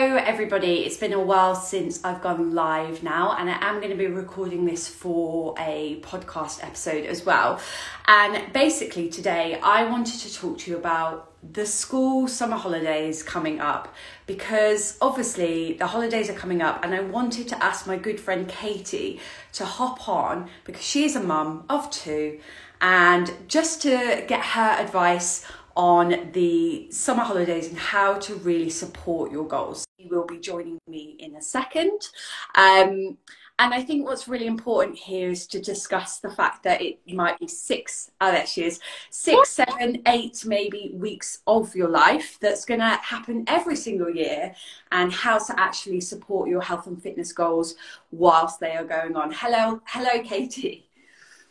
Hello, everybody. It's been a while since I've gone live now, and I am going to be recording this for a podcast episode as well. And basically, today I wanted to talk to you about the school summer holidays coming up because obviously the holidays are coming up, and I wanted to ask my good friend Katie to hop on because she's a mum of two and just to get her advice on the summer holidays and how to really support your goals. He will be joining me in a second. Um, and I think what's really important here is to discuss the fact that it might be six, oh, there she is, six, seven, eight, maybe weeks of your life that's going to happen every single year, and how to actually support your health and fitness goals whilst they are going on. Hello, hello, Katie.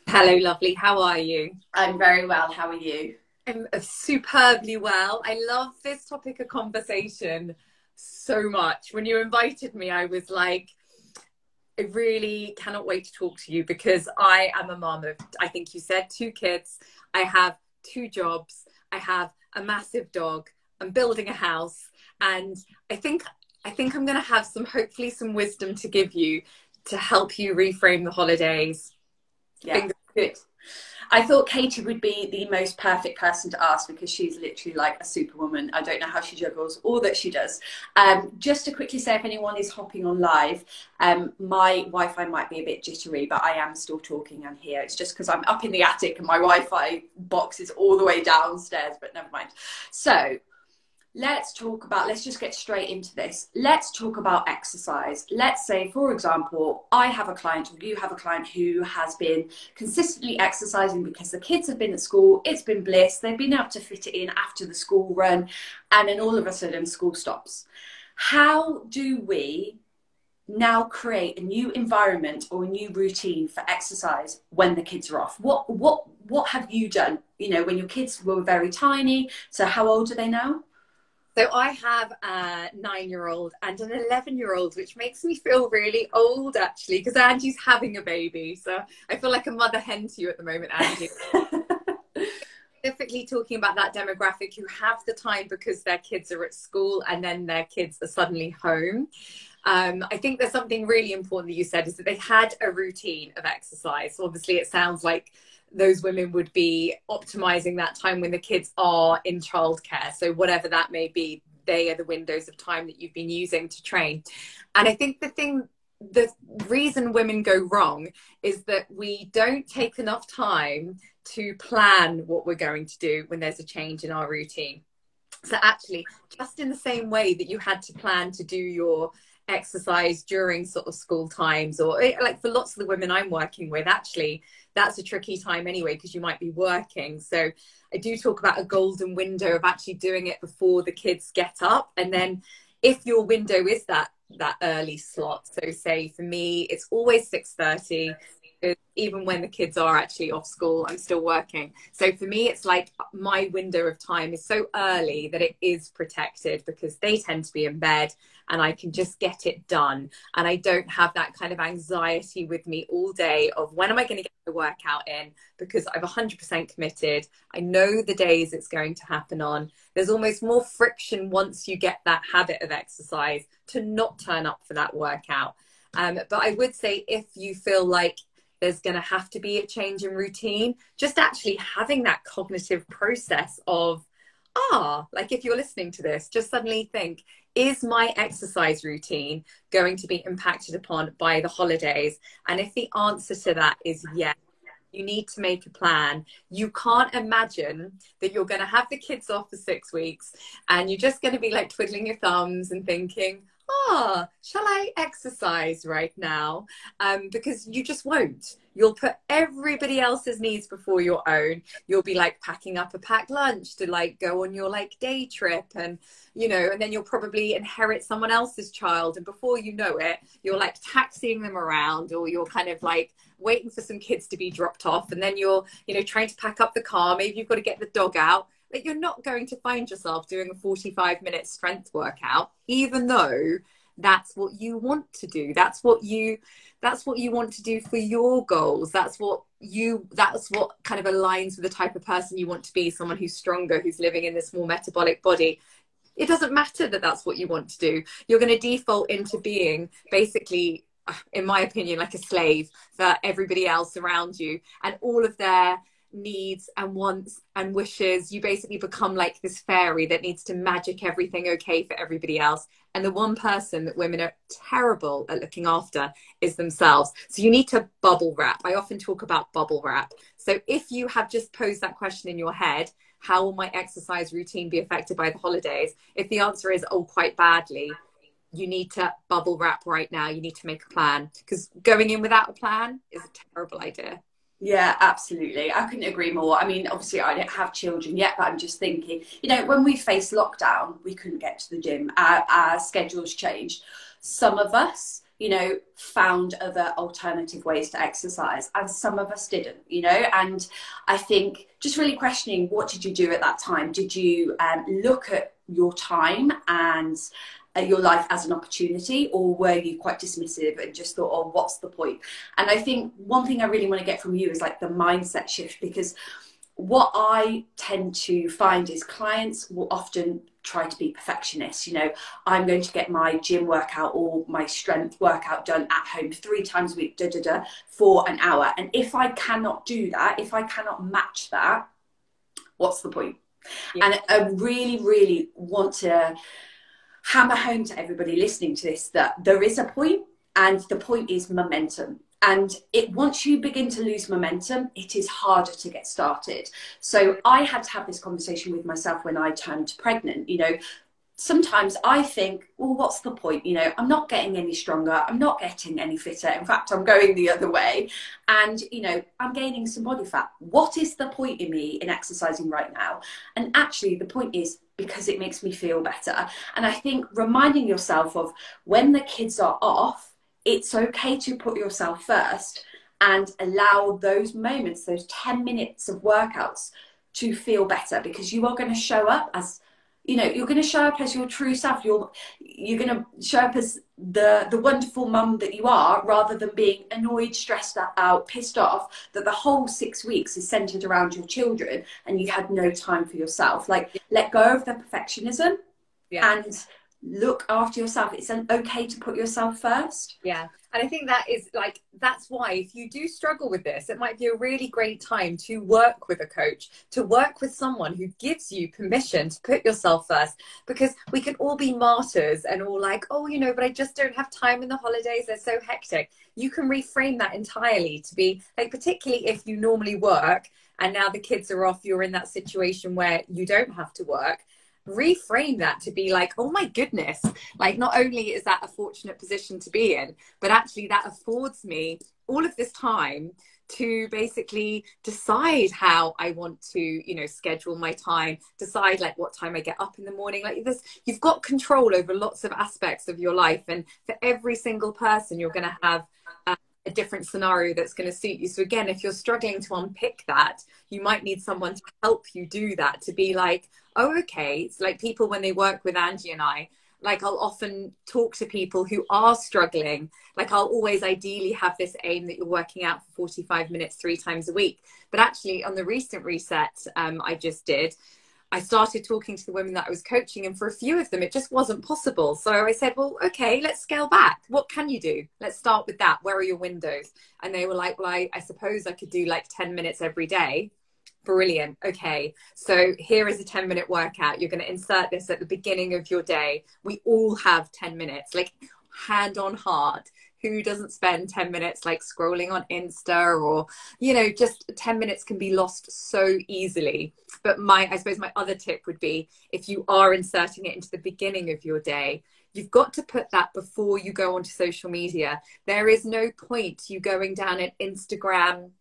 Hello, lovely. How are you? I'm very well. How are you? I'm superbly well. I love this topic of conversation so much. When you invited me, I was like, I really cannot wait to talk to you because I am a mom of, I think you said, two kids. I have two jobs. I have a massive dog. I'm building a house. And I think I think I'm going to have some, hopefully, some wisdom to give you to help you reframe the holidays. Yeah, good. I thought Katie would be the most perfect person to ask because she's literally like a superwoman. I don't know how she juggles all that she does. Um, just to quickly say, if anyone is hopping on live, um, my Wi Fi might be a bit jittery, but I am still talking and here. It's just because I'm up in the attic and my Wi Fi box is all the way downstairs, but never mind. So, let's talk about let's just get straight into this. Let's talk about exercise. Let's say for example i have a client or you have a client who has been consistently exercising because the kids have been at school it's been bliss they've been able to fit it in after the school run and then all of a sudden school stops. How do we now create a new environment or a new routine for exercise when the kids are off? What what what have you done you know when your kids were very tiny so how old are they now so I have a nine-year-old and an eleven-year-old, which makes me feel really old actually, because Angie's having a baby. So I feel like a mother hen to you at the moment, Angie. Specifically talking about that demographic who have the time because their kids are at school and then their kids are suddenly home. Um, I think there's something really important that you said is that they had a routine of exercise. So obviously, it sounds like those women would be optimizing that time when the kids are in childcare. So, whatever that may be, they are the windows of time that you've been using to train. And I think the thing, the reason women go wrong is that we don't take enough time to plan what we're going to do when there's a change in our routine. So, actually, just in the same way that you had to plan to do your exercise during sort of school times or eh, like for lots of the women I'm working with actually that's a tricky time anyway because you might be working so I do talk about a golden window of actually doing it before the kids get up and then if your window is that that early slot so say for me it's always 6:30 even when the kids are actually off school, I'm still working. So for me, it's like my window of time is so early that it is protected because they tend to be in bed and I can just get it done. And I don't have that kind of anxiety with me all day of when am I going to get the workout in because I've 100% committed. I know the days it's going to happen on. There's almost more friction once you get that habit of exercise to not turn up for that workout. Um, but I would say if you feel like there's going to have to be a change in routine. Just actually having that cognitive process of, ah, like if you're listening to this, just suddenly think, is my exercise routine going to be impacted upon by the holidays? And if the answer to that is yes, you need to make a plan. You can't imagine that you're going to have the kids off for six weeks and you're just going to be like twiddling your thumbs and thinking, ah, shall I exercise right now? Um, because you just won't. You'll put everybody else's needs before your own. You'll be like packing up a packed lunch to like go on your like day trip and, you know, and then you'll probably inherit someone else's child. And before you know it, you're like taxiing them around or you're kind of like waiting for some kids to be dropped off. And then you're, you know, trying to pack up the car. Maybe you've got to get the dog out that you're not going to find yourself doing a 45 minute strength workout, even though that's what you want to do. That's what you that's what you want to do for your goals. That's what you that's what kind of aligns with the type of person you want to be, someone who's stronger, who's living in this more metabolic body. it doesn't matter that that's what you want to do. You're going to default into being basically, in my opinion, like a slave for everybody else around you and all of their needs and wants and wishes. You basically become like this fairy that needs to magic everything okay for everybody else. And the one person that women are terrible at looking after is themselves. So you need to bubble wrap. I often talk about bubble wrap. So if you have just posed that question in your head, how will my exercise routine be affected by the holidays? If the answer is, oh, quite badly, you need to bubble wrap right now. You need to make a plan because going in without a plan is a terrible idea. Yeah, absolutely. I couldn't agree more. I mean, obviously, I don't have children yet, but I'm just thinking, you know, when we faced lockdown, we couldn't get to the gym. Our, our schedules changed. Some of us, you know, found other alternative ways to exercise, and some of us didn't, you know. And I think just really questioning what did you do at that time? Did you um, look at your time and your life as an opportunity, or were you quite dismissive and just thought, oh, what's the point? And I think one thing I really want to get from you is like the mindset shift because what I tend to find is clients will often try to be perfectionists. You know, I'm going to get my gym workout or my strength workout done at home three times a week, da da da, for an hour. And if I cannot do that, if I cannot match that, what's the point? Yeah. And I really, really want to hammer home to everybody listening to this that there is a point and the point is momentum. And it once you begin to lose momentum it is harder to get started. So i had to have this conversation with myself when i turned pregnant you know sometimes I think, well, what's the point? You know, I'm not getting any stronger. I'm not getting any fitter. In fact, I'm going the other way. And, you know, I'm gaining some body fat. What is the point in me in exercising right now? And actually, the point is because it makes me feel better. And I think reminding yourself of when the kids are off, it's okay to put yourself first and allow those moments, those 10 minutes of workouts to feel better because you are going to show up as you know you're going to show up as your true self. You're you're going to show up as the the wonderful mum that you are rather than being annoyed stressed out pissed off that the whole six weeks is centered around your children and you had no time for yourself. Like let go of the perfectionism yeah. and look after yourself. It's okay to put yourself first. Yeah and I think that is like, that's why if you do struggle with this, it might be a really great time to work with a coach, to work with someone who gives you permission to put yourself first. Because we can all be martyrs and all like, oh, you know, but I just don't have time in the holidays. They're so hectic. You can reframe that entirely to be like, particularly if you normally work and now the kids are off, you're in that situation where you don't have to work reframe that to be like, oh my goodness, like not only is that a fortunate position to be in, but actually that affords me all of this time to basically decide how I want to, you know, schedule my time, decide like what time I get up in the morning. Like this, you've got control over lots of aspects of your life. And for every single person, you're going to have a different scenario that's going to suit you. So again, if you're struggling to unpick that, you might need someone to help you do that to be like, oh, okay. It's like people when they work with Angie and I, like I'll often talk to people who are struggling. Like I'll always ideally have this aim that you're working out for 45 minutes three times a week. But actually, on the recent reset um, I just did, I started talking to the women that I was coaching, and for a few of them, it just wasn't possible. So I said, Well, okay, let's scale back. What can you do? Let's start with that. Where are your windows? And they were like, Well, I, I suppose I could do like 10 minutes every day. Brilliant. Okay. So here is a 10 minute workout. You're going to insert this at the beginning of your day. We all have 10 minutes, like hand on heart who doesn't spend 10 minutes like scrolling on Insta or, you know, just 10 minutes can be lost so easily. But my, I suppose my other tip would be if you are inserting it into the beginning of your day, you've got to put that before you go onto social media. There is no point you going down an Instagram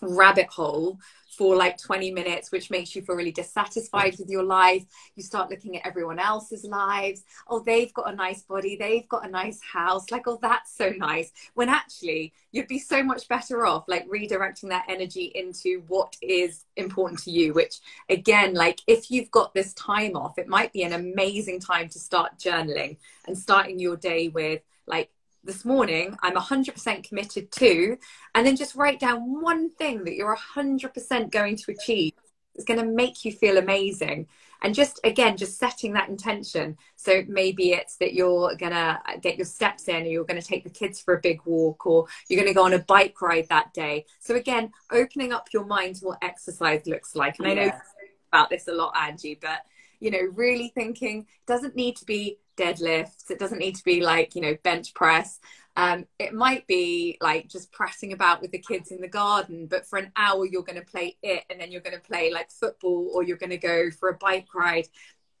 rabbit hole for like 20 minutes, which makes you feel really dissatisfied with your life. You start looking at everyone else's lives. Oh, they've got a nice body. They've got a nice house. Like, oh, that's so nice. When actually, you'd be so much better off like redirecting that energy into what is important to you, which again, like if you've got this time off, it might be an amazing time to start journaling and starting your day with like this morning I'm 100% committed to, and then just write down one thing that you're 100% going to achieve. It's going to make you feel amazing. and just again just setting that intention so maybe it's that you're gonna uh, get your steps in or you're gonna take the kids for a big walk or you're gonna go on a bike ride that day so again opening up your mind to what exercise looks like and yeah. i know about this a lot angie but you know really thinking doesn't need to be deadlifts it doesn't need to be like you know bench press um, it might be like just pressing about with the kids in the garden, but for an hour you're going to play it and then you're going to play like football or you're going to go for a bike ride.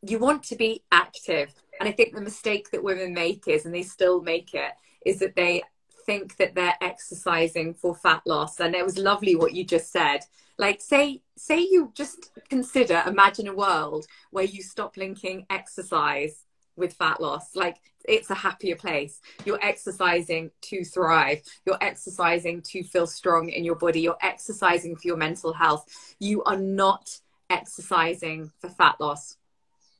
You want to be active. And I think the mistake that women make is, and they still make it, is that they think that they're exercising for fat loss. And it was lovely what you just said. Like say say you just consider imagine a world where you stop linking exercise with fat loss. Like it's a happier place. You're exercising to thrive. You're exercising to feel strong in your body. You're exercising for your mental health. You are not exercising for fat loss.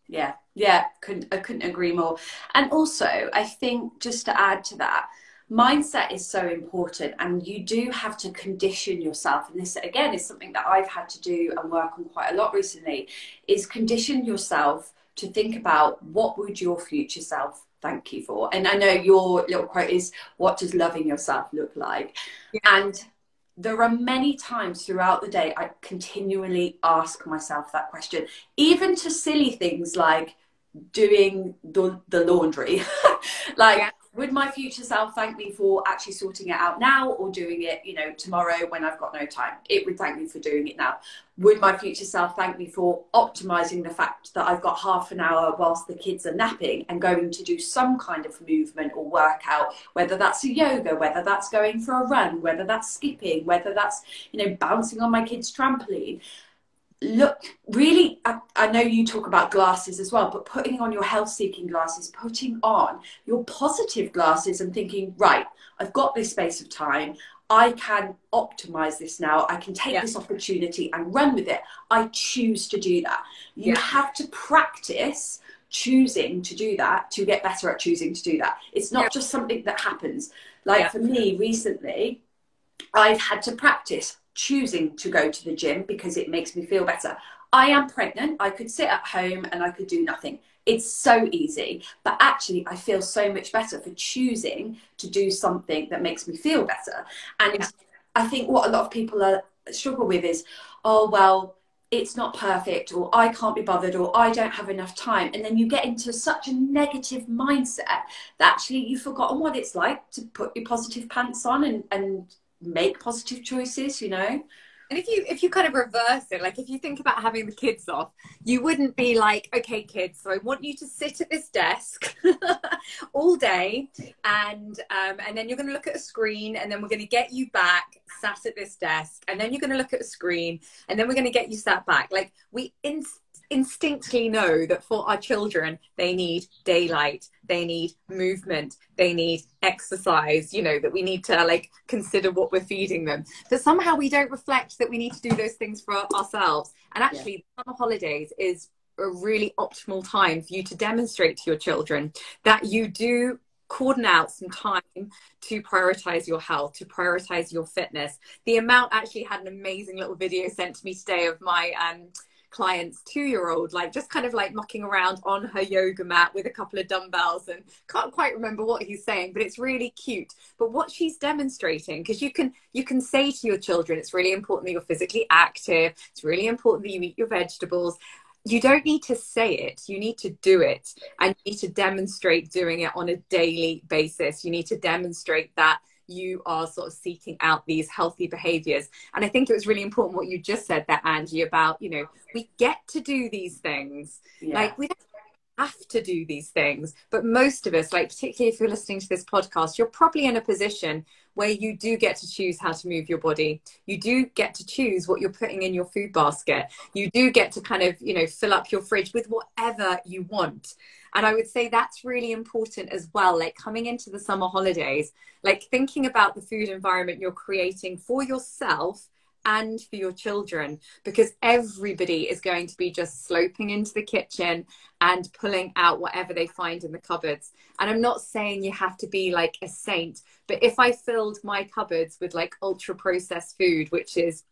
Yeah, yeah, couldn't, I couldn't agree more. And also, I think just to add to that, mindset is so important and you do have to condition yourself and this again is something that i've had to do and work on quite a lot recently is condition yourself to think about what would your future self thank you for. And I know your little quote is, What does loving yourself look like? Yeah. And there are many times throughout the day I continually ask myself that question, even to silly things like doing the, the laundry. like, yeah would my future self thank me for actually sorting it out now or doing it you know tomorrow when i've got no time? It would thank me for doing it now. Would my future self thank me for optimizing the fact that i've got half an hour whilst the kids are napping and going to do some kind of movement or workout whether that's a yoga whether that's going for a run whether that's skipping whether that's you know bouncing on my kids trampoline look really I, I, know you talk about glasses as well but putting on your health seeking glasses putting on your positive glasses and thinking right i've got this space of time. I can optimize this now. I can take yeah. this opportunity and run with it. I choose to do that. You yeah. have to practice choosing to do that to get better at choosing to do that. It's not yeah. just something that happens. Like for me recently i've had to practice choosing to go to the gym because it makes me feel better. I am pregnant. I could sit at home and I could do nothing. It's so easy. But actually, I feel so much better for choosing to do something that makes me feel better. And yeah. I think what a lot of people are, struggle with is, oh, well, it's not perfect, or I can't be bothered, or I don't have enough time. And then you get into such a negative mindset that actually you've forgotten what it's like to put your positive pants on and, and make positive choices you know and if you if you kind of reverse it like if you think about having the kids off you wouldn't be like okay kids so i want you to sit at this desk all day and um, and then you're going to look at a screen and then we're going to get you back sat at this desk and then you're going to look at a screen and then we're going to get you sat back like we inst- instinctively know that for our children, they need daylight, they need movement, they need exercise, you know, that we need to like consider what we're feeding them. But somehow we don't reflect that we need to do those things for ourselves. And actually, yeah. summer holidays is a really optimal time for you to demonstrate to your children that you do coordinate out some time to prioritize your health, to prioritize your fitness. The amount actually had an amazing little video sent to me today of my um, client's two year old, like just kind of like mucking around on her yoga mat with a couple of dumbbells and can't quite remember what he's saying, but it's really cute. But what she's demonstrating, because you can you can say to your children, it's really important that you're physically active, it's really important that you eat your vegetables. You don't need to say it, you need to do it. And you need to demonstrate doing it on a daily basis. You need to demonstrate that you are sort of seeking out these healthy behaviors. And I think it was really important what you just said there, Angie, about, you know, we get to do these things. Yeah. Like we don't have to do these things. But most of us, like particularly if you're listening to this podcast, you're probably in a position where you do get to choose how to move your body. You do get to choose what you're putting in your food basket. You do get to kind of, you know, fill up your fridge with whatever you want. And I would say that's really important as well. Like coming into the summer holidays, like thinking about the food environment you're creating for yourself and for your children because everybody is going to be just sloping into the kitchen and pulling out whatever they find in the cupboards. And I'm not saying you have to be like a saint, but if I filled my cupboards with like ultra processed food, which is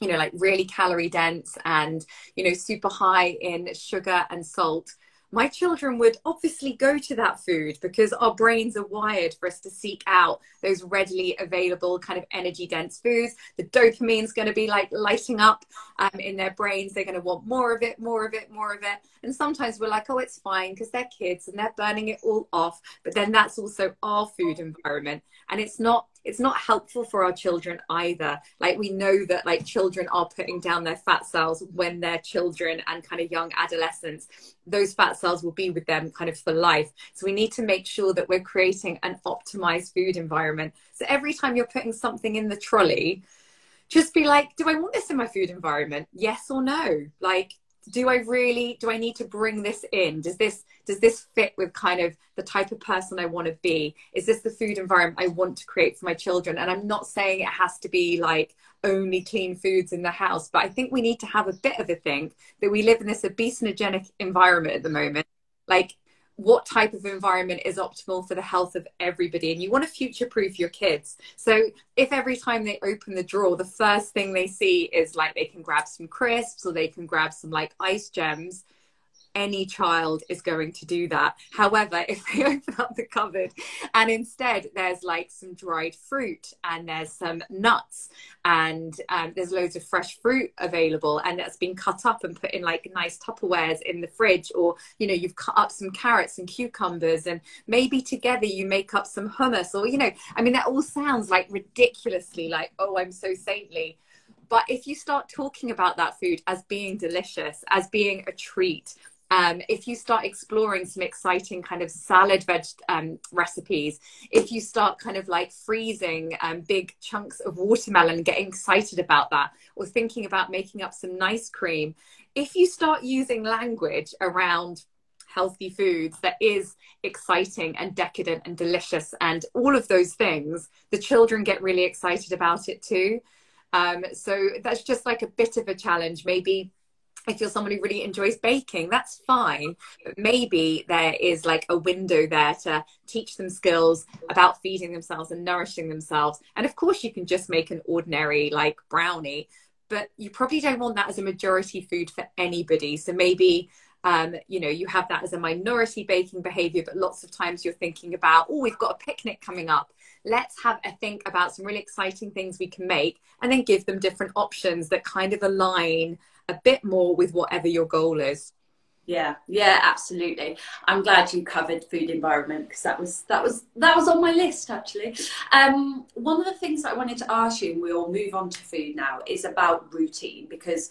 you know, like really calorie dense and, you know, super high in sugar and salt, my children would obviously go to that food because our brains are wired for us to seek out those readily available kind of energy dense foods. The dopamine's going to be like lighting up um, in their brains. They're going to want more of it, more of it, more of it. And sometimes we're like, oh, it's fine because they're kids and they're burning it all off. But then that's also our food environment. And it's not it's not helpful for our children either. Like we know that like children are putting down their fat cells when they're children and kind of young adolescents. Those fat cells will be with them kind of for life. So we need to make sure that we're creating an optimized food environment. So every time you're putting something in the trolley just be like do i want this in my food environment? Yes or no? Like do I really do I need to bring this in? Does this does this fit with kind of the type of person I want to be? Is this the food environment I want to create for my children? And I'm not saying it has to be like only clean foods in the house, but I think we need to have a bit of a think that we live in this obesogenic environment at the moment. Like what type of environment is optimal for the health of everybody and you want to future proof your kids. So if every time they open the drawer the first thing they see is like they can grab some crisps or they can grab some like ice gems any child is going to do that. However, if they open up the cupboard and instead there's like some dried fruit and there's some nuts and um, there's loads of fresh fruit available and that's been cut up and put in like nice Tupperwares in the fridge, or you know, you've cut up some carrots and cucumbers and maybe together you make up some hummus, or you know, I mean, that all sounds like ridiculously like, oh, I'm so saintly. But if you start talking about that food as being delicious, as being a treat, um, if you start exploring some exciting kind of salad veg um, recipes, if you start kind of like freezing um, big chunks of watermelon, getting excited about that, or thinking about making up some nice cream, if you start using language around healthy foods that is exciting and decadent and delicious and all of those things, the children get really excited about it too. Um, so that's just like a bit of a challenge. Maybe if you're who really enjoys baking, that's fine. But maybe there is like a window there to teach them skills about feeding themselves and nourishing themselves. And of course, you can just make an ordinary like brownie, but you probably don't want that as a majority food for anybody. So maybe um, you know, you have that as a minority baking behavior, but lots of times you're thinking about, oh, we've got a picnic coming up. Let's have a think about some really exciting things we can make and then give them different options that kind of align a bit more with whatever your goal is. Yeah yeah absolutely. I'm glad you covered food environment because that was that was that was on my list actually. Um, one of the things i wanted to ask you and we'll move on to food now is about routine because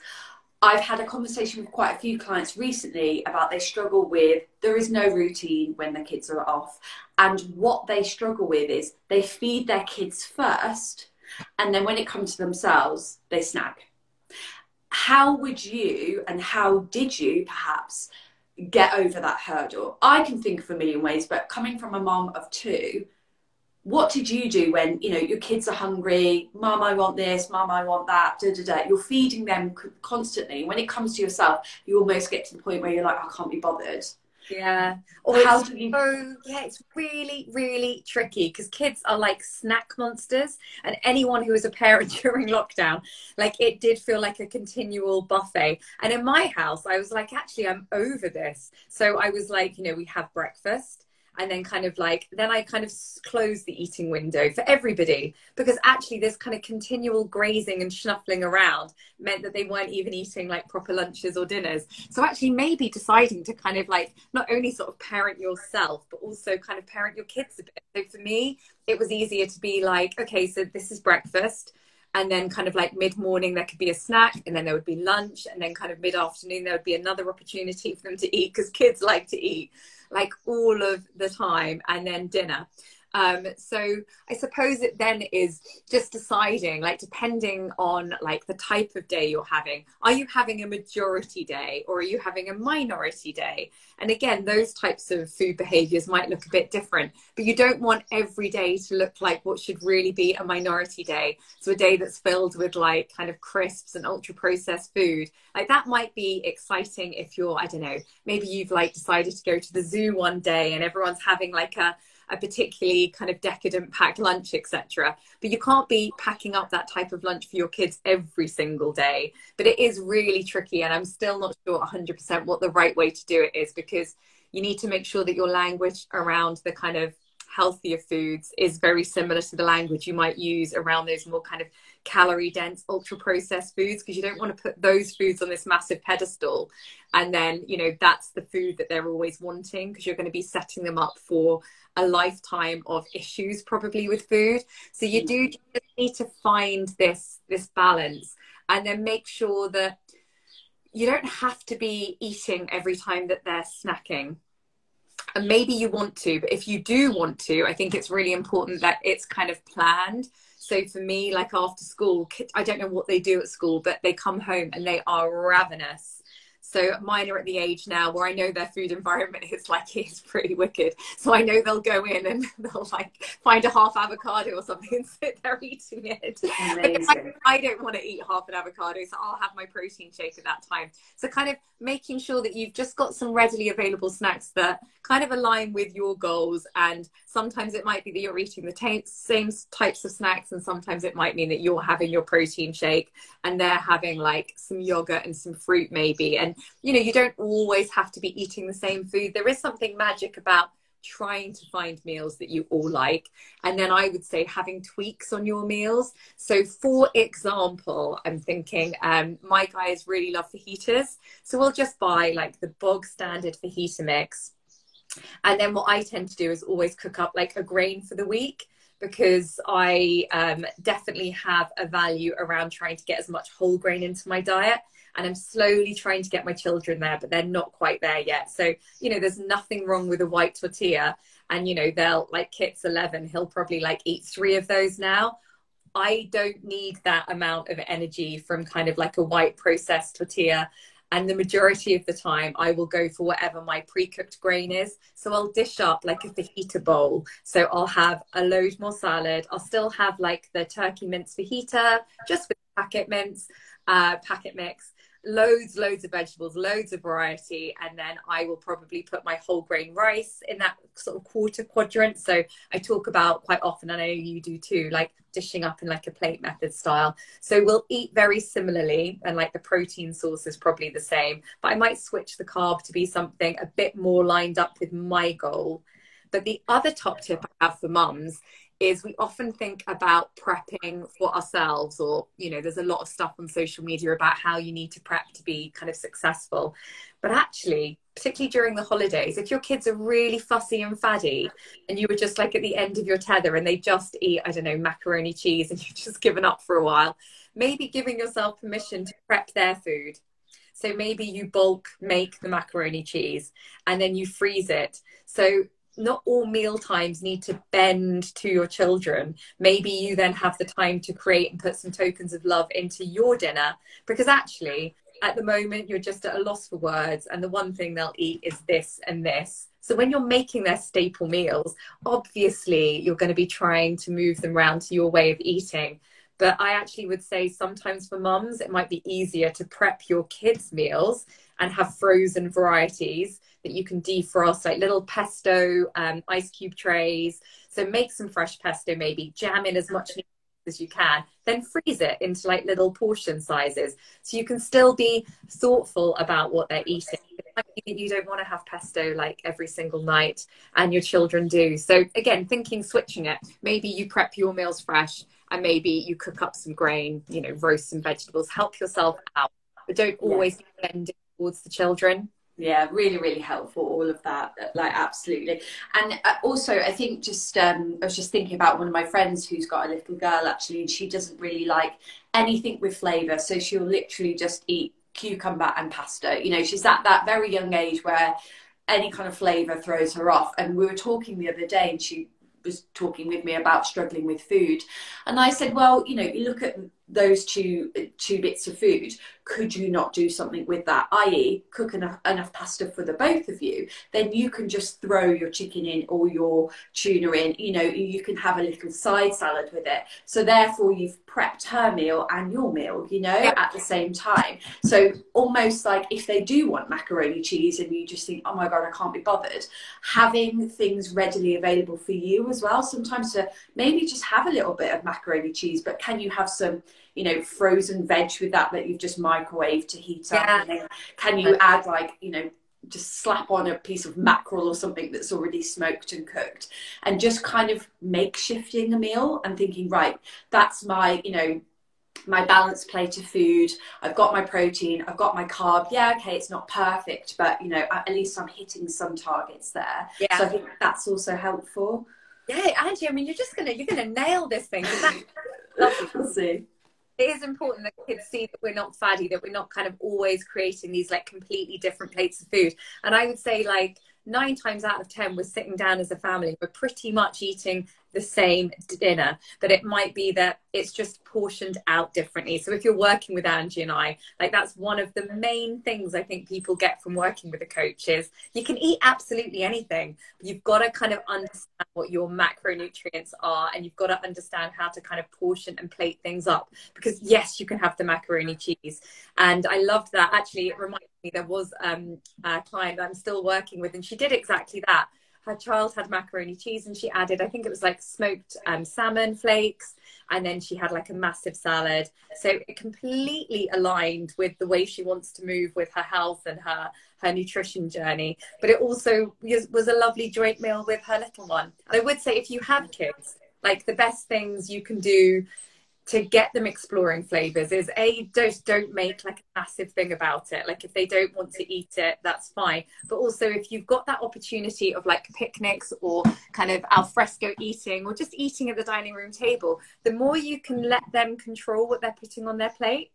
i've had a conversation with quite a few clients recently about they struggle with there is no routine when the kids are off. And what they struggle with is they feed their kids first and then when it comes to themselves they snack how would you and how did you perhaps get over that hurdle? I can think of a million ways, but coming from a mom of two, what did you do when you know your kids are hungry? Mom, I want this. Mom, I want that. Da, da, da. You're feeding them constantly. When it comes to yourself, you almost get to the point where you're like, I can't be bothered. Yeah. Or how do you? So, yeah, it's really, really tricky because kids are like snack monsters, and anyone who was a parent during lockdown, like it did feel like a continual buffet. And in my house, I was like, actually, I'm over this. So I was like, you know, we have breakfast and then kind of like then i kind of close the eating window for everybody because actually this kind of continual grazing and snuffling around meant that they weren't even eating like proper lunches or dinners. So actually maybe deciding to kind of like not only sort of parent yourself but also kind of parent your kids a bit. So for me it was easier to be like okay so this is breakfast and then kind of like mid morning there could be a snack and then there would be lunch and then kind of mid afternoon there would be another opportunity for them to eat because kids like to eat like all of the time and then dinner um, so I suppose it then is just deciding, like, depending on like the type of day you're having. Are you having a majority day or are you having a minority day? And again, those types of food behaviors might look a bit different, but you don't want every day to look like what should really be a minority day. So a day that's filled with like kind of crisps and ultra processed food. Like that might be exciting if you're, I don't know, maybe you've like decided to go to the zoo one day and everyone's having like a a particularly kind of decadent packed lunch, etc. But you can't be packing up that type of lunch for your kids every single day. But it is really tricky, and I'm still not sure 100% what the right way to do it is because you need to make sure that your language around the kind of healthier foods is very similar to the language you might use around those more kind of calorie dense ultra processed foods because you don't want to put those foods on this massive pedestal and then you know that's the food that they're always wanting because you're going to be setting them up for a lifetime of issues probably with food. So you do mm. need to find this this balance and then make sure that you don't have to be eating every time that they're snacking. And maybe you want to but if you do want to i think it's really important that it's kind of planned. So for me like after school i don't know what they do at school but they come home and they are ravenous so mine are at the age now where I know their food environment is like it's pretty wicked. So I know they'll go in and they'll like find a half avocado or something and sit there eating it. I, I, don't want to eat half an avocado, so I'll have my protein shake at that time. So kind of making sure that you've just got some readily available snacks that kind of align with your goals. And sometimes it might be that you're eating the t- same types of snacks, and sometimes it might mean that you're having your protein shake and they're having like some yogurt and some fruit maybe. And you know, you don't always have to be eating the same food. There is something magic about trying to find meals that you all like. And then I would say having tweaks on your meals. So, for example, I'm thinking um, my guys really love fajitas. So, we'll just buy like the bog standard fajita mix. And then what I tend to do is always cook up like a grain for the week because I um, definitely have a value around trying to get as much whole grain into my diet and I'm slowly trying to get my children there, but they're not quite there yet. So, you know, there's nothing wrong with a white tortilla. And, you know, they'll, like Kit's 11, he'll probably like eat three of those now. I don't need that amount of energy from kind of like a white processed tortilla. And the majority of the time, I will go for whatever my pre cooked grain is. So I'll dish up like a fajita bowl. So I'll have a load more salad. I'll still have like the turkey mince fajita, just with packet mince, uh, packet mix loads, loads of vegetables, loads of variety, and then I will probably put my whole grain rice in that sort of quarter quadrant. So I talk about quite often, I know you do too, like dishing up in like a plate method style. So we'll eat very similarly, and like the protein source is probably the same, but I might switch the carb to be something a bit more lined up with my goal. But the other top tip I have for mums is we often think about prepping for ourselves or you know there's a lot of stuff on social media about how you need to prep to be kind of successful. But actually particularly during the holidays if your kids are really fussy and faddy and you were just like at the end of your tether and they just eat i don't know macaroni cheese and you've just given up for a while maybe giving yourself permission to prep their food. So maybe you bulk make the macaroni cheese and then you freeze it. So not all meal times need to bend to your children. Maybe you then have the time to create and put some tokens of love into your dinner because actually, at the moment, you're just at a loss for words, and the one thing they'll eat is this and this. So when you're making their staple meals, obviously you're going to be trying to move them around to your way of eating. But I actually would say sometimes for mums, it might be easier to prep your kids' meals and have frozen varieties that you can defrost, like little pesto um, ice cube trays. So make some fresh pesto, maybe jam in as much as you can, then freeze it into like little portion sizes. So you can still be thoughtful about what they're eating. You don't want to have pesto like every single night, and your children do. So again, thinking switching it. Maybe you prep your meals fresh, and maybe you cook up some grain. You know, roast some vegetables. Help yourself out, but don't always yes. bend towards the children yeah really really helpful all of that like absolutely. And uh, also i think just um, i was just thinking about one of my friends who's got a little girl actually and she doesn't really like anything with flavor so she'll literally just eat cucumber and pasta. You know she's at that very young age where any kind of flavor throws her off. And we were talking the other day and she was talking with me about struggling with food. And i said well you know you look at those two two bits of food could you not do something with that? I.e cook enough, enough pasta for the both of you then you can just throw your chicken in or your tuna in you know you can have a little side salad with it. So therefore you've prepped her meal and your meal you know yeah. at the same time. So almost like if they do want macaroni cheese and you just think oh my god i can't be bothered having things readily available for you as well sometimes to maybe just have a little bit of macaroni cheese but can you have some you know, frozen veg with that that you've just microwaved to heat yeah. up? can you add like, you know, just slap on a piece of mackerel or something that's already smoked and cooked and just kind of makeshifting a meal and thinking, right, that's my, you know, my balanced plate of food. I've got my protein, I've got my carb. Yeah, okay, it's not perfect, but you know, at least I'm hitting some targets there. Yeah. So I think that's also helpful. Yeah, Angie, I mean, you're just gonna you're gonna nail this thing. we'll see it is important that kids see that we're not faddy, that we're not kind of always creating these like completely different plates of food. And I would say like nine times out of ten, we're sitting down as a family, we're pretty much eating the same dinner, but it might be that it's just portioned out differently. So if you're working with Angie and I, like that's one of the main things I think people get from working with a coach is you can eat absolutely anything, but you've got to kind of understand what your macronutrients are and you've got to understand how to kind of portion and plate things up. Because yes, you can have the macaroni cheese. And I loved that. Actually, it reminded me there was um, a client I'm still working with and she did exactly that her child had macaroni cheese and she added, I think it was like smoked um, salmon flakes, and then she had like a massive salad. So it completely aligned with the way she wants to move with her health and her her nutrition journey. But it also was, a lovely joint meal with her little one. And I would say if you have kids, like the best things you can do to get them exploring flavors is a just don't make like a massive thing about it. Like if they don't want to eat it that's fine. But also if you've got that opportunity of like picnics or kind of al fresco eating or just eating at the dining room table the more you can let them control what they're putting on their plate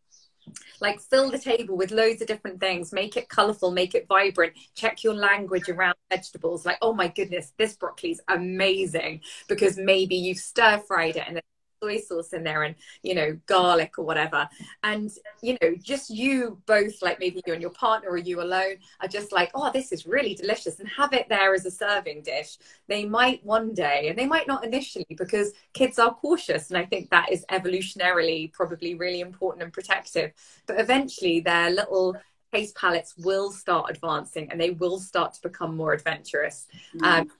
like fill the table with loads of different things make it colorful make it vibrant check your language around vegetables. Like oh my goodness this broccoli is amazing because maybe you've stir fried it and soy sauce in there and you know garlic or whatever. And you know just you both like maybe you and your partner or you alone are just like oh this is really delicious and have it there as a serving dish. They might one day and they might not initially because kids are cautious and i think that is evolutionarily probably really important and protective. But eventually their little taste palates will start advancing and they will start to become more adventurous. Mm. um,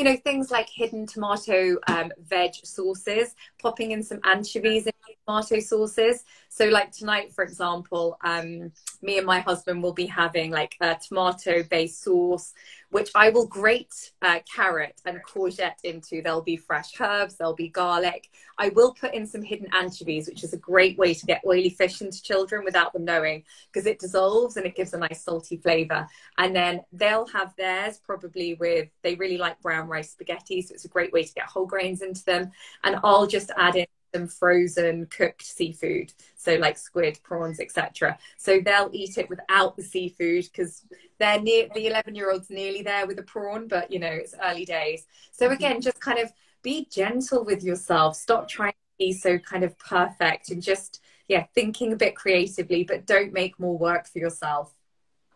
you know things like hidden tomato um, veg sauces popping in some anchovies in tomato sauces. So like tonight for example um, me and my husband will be having like a tomato based sauce which i will grate uh, carrot and courgette into. There'll be fresh herbs there'll be garlic. I will put in some hidden anchovies which is a great way to get oily fish into children without them knowing because it dissolves and it gives a nice salty flavor. And then they'll have theirs probably with they really like brown rice spaghetti so it's a great way to get whole grains into them. And i'll just add in some frozen cooked seafood so like squid prawns etc so they'll eat it without the seafood because they're near the 11 year old's nearly there with a prawn but you know it's early days. So mm-hmm. again just kind of be gentle with yourself. Stop trying to be so kind of perfect and just yeah thinking a bit creatively but don't make more work for yourself.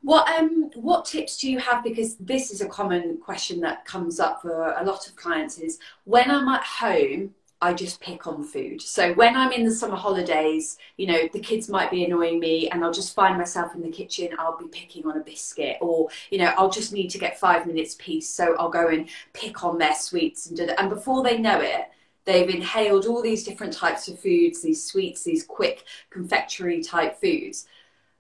What um what tips do you have? Because this is a common question that comes up for a lot of clients is when I'm at home I just pick on food. So when I'm in the summer holidays, you know, the kids might be annoying me and I'll just find myself in the kitchen, I'll be picking on a biscuit or, you know, I'll just need to get five minutes peace. So I'll go and pick on their sweets and do that. And before they know it, they've inhaled all these different types of foods, these sweets, these quick confectionery type foods.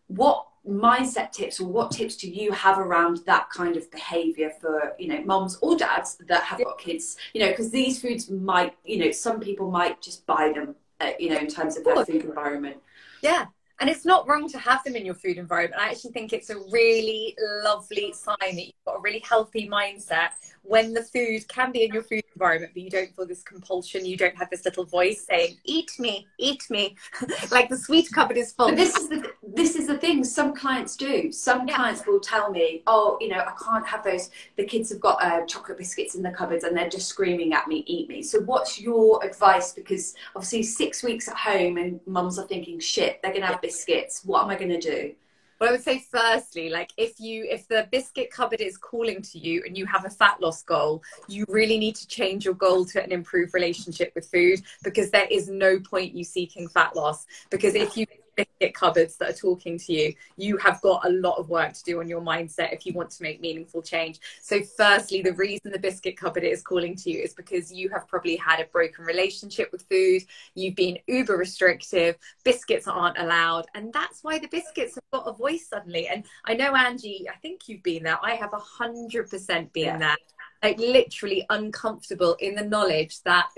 What mindset tips or what tips do you have around that kind of behavior for you know moms or dads that have got kids you know because these foods might you know some people might just buy them uh, you know in terms of their food environment yeah and it's not wrong to have them in your food environment. I actually think it's a really lovely sign that you've got a really healthy mindset when the food can be in your food environment, but you don't feel this compulsion. You don't have this little voice saying, "Eat me, eat me," like the sweet cupboard is full. But this is the this is the thing some clients do. Some yeah. clients will tell me oh you know i can't have those the kids have got uh, chocolate biscuits in the cupboards and they're just screaming at me eat me. So what's your advice? Because obviously six weeks at home and mums are thinking shit they're gonna have biscuits. What am i gonna do? Well, I would say firstly, like if you if the biscuit cupboard is calling to you and you have a fat loss goal, you really need to change your goal to an improved relationship with food because there is no point you seeking fat loss. Because if you biscuit cupboards that are talking to you, you have got a lot of work to do on your mindset if you want to make meaningful change. So, firstly, the reason the biscuit cupboard is calling to you is because you have probably had a broken relationship with food, you've been uber restrictive, biscuits aren't allowed, and that's why the biscuits have got a voice suddenly. And I know, Angie, I think you've been there. I have a hundred percent been yeah. there like literally uncomfortable in the knowledge that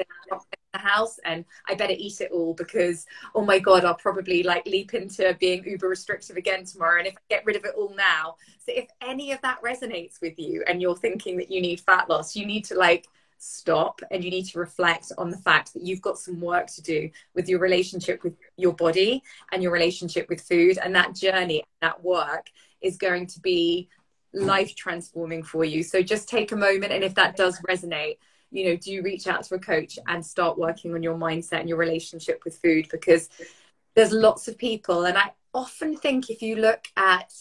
the house and I better eat it all because oh my god I'll probably like leap into being uber restrictive again tomorrow. And if I get rid of it all now so if any of that resonates with you and you're thinking that you need fat loss you need to like stop and you need to reflect on the fact that you've got some work to do with your relationship with your body and your relationship with food. And that journey that work is going to be life transforming for you. So just take a moment and if that does resonate you know do you reach out to a coach and start working on your mindset and your relationship with food? Because there's lots of people and i often think if you look at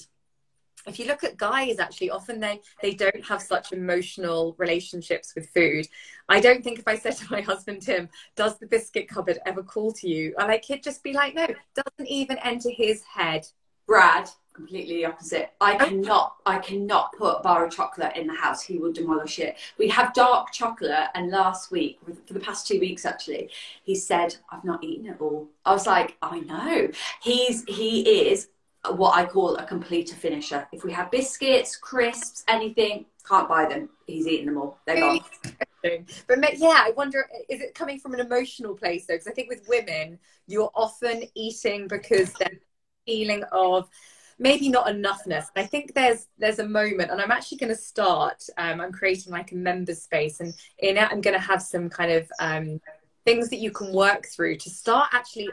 if you look at guys actually often they they don't have such emotional relationships with food. I don't think if i said to my husband tim does the biscuit cupboard ever call to you? I like he'd just be like no doesn't even enter his head. Brad completely opposite. I cannot, I cannot put a bar of chocolate in the house. He will demolish it. We have dark chocolate, and last week, for the past two weeks actually, he said, "I've not eaten it all." I was like, "I know." He's he is what I call a completer finisher. If we have biscuits, crisps, anything, can't buy them. He's eating them all. They're gone. But yeah, I wonder, is it coming from an emotional place though? Because I think with women, you're often eating because they're feeling of maybe not enoughness. I think there's there's a moment, and I'm actually going to start. Um, I'm creating like a member space, and in it, I'm going to have some kind of um, things that you can work through to start actually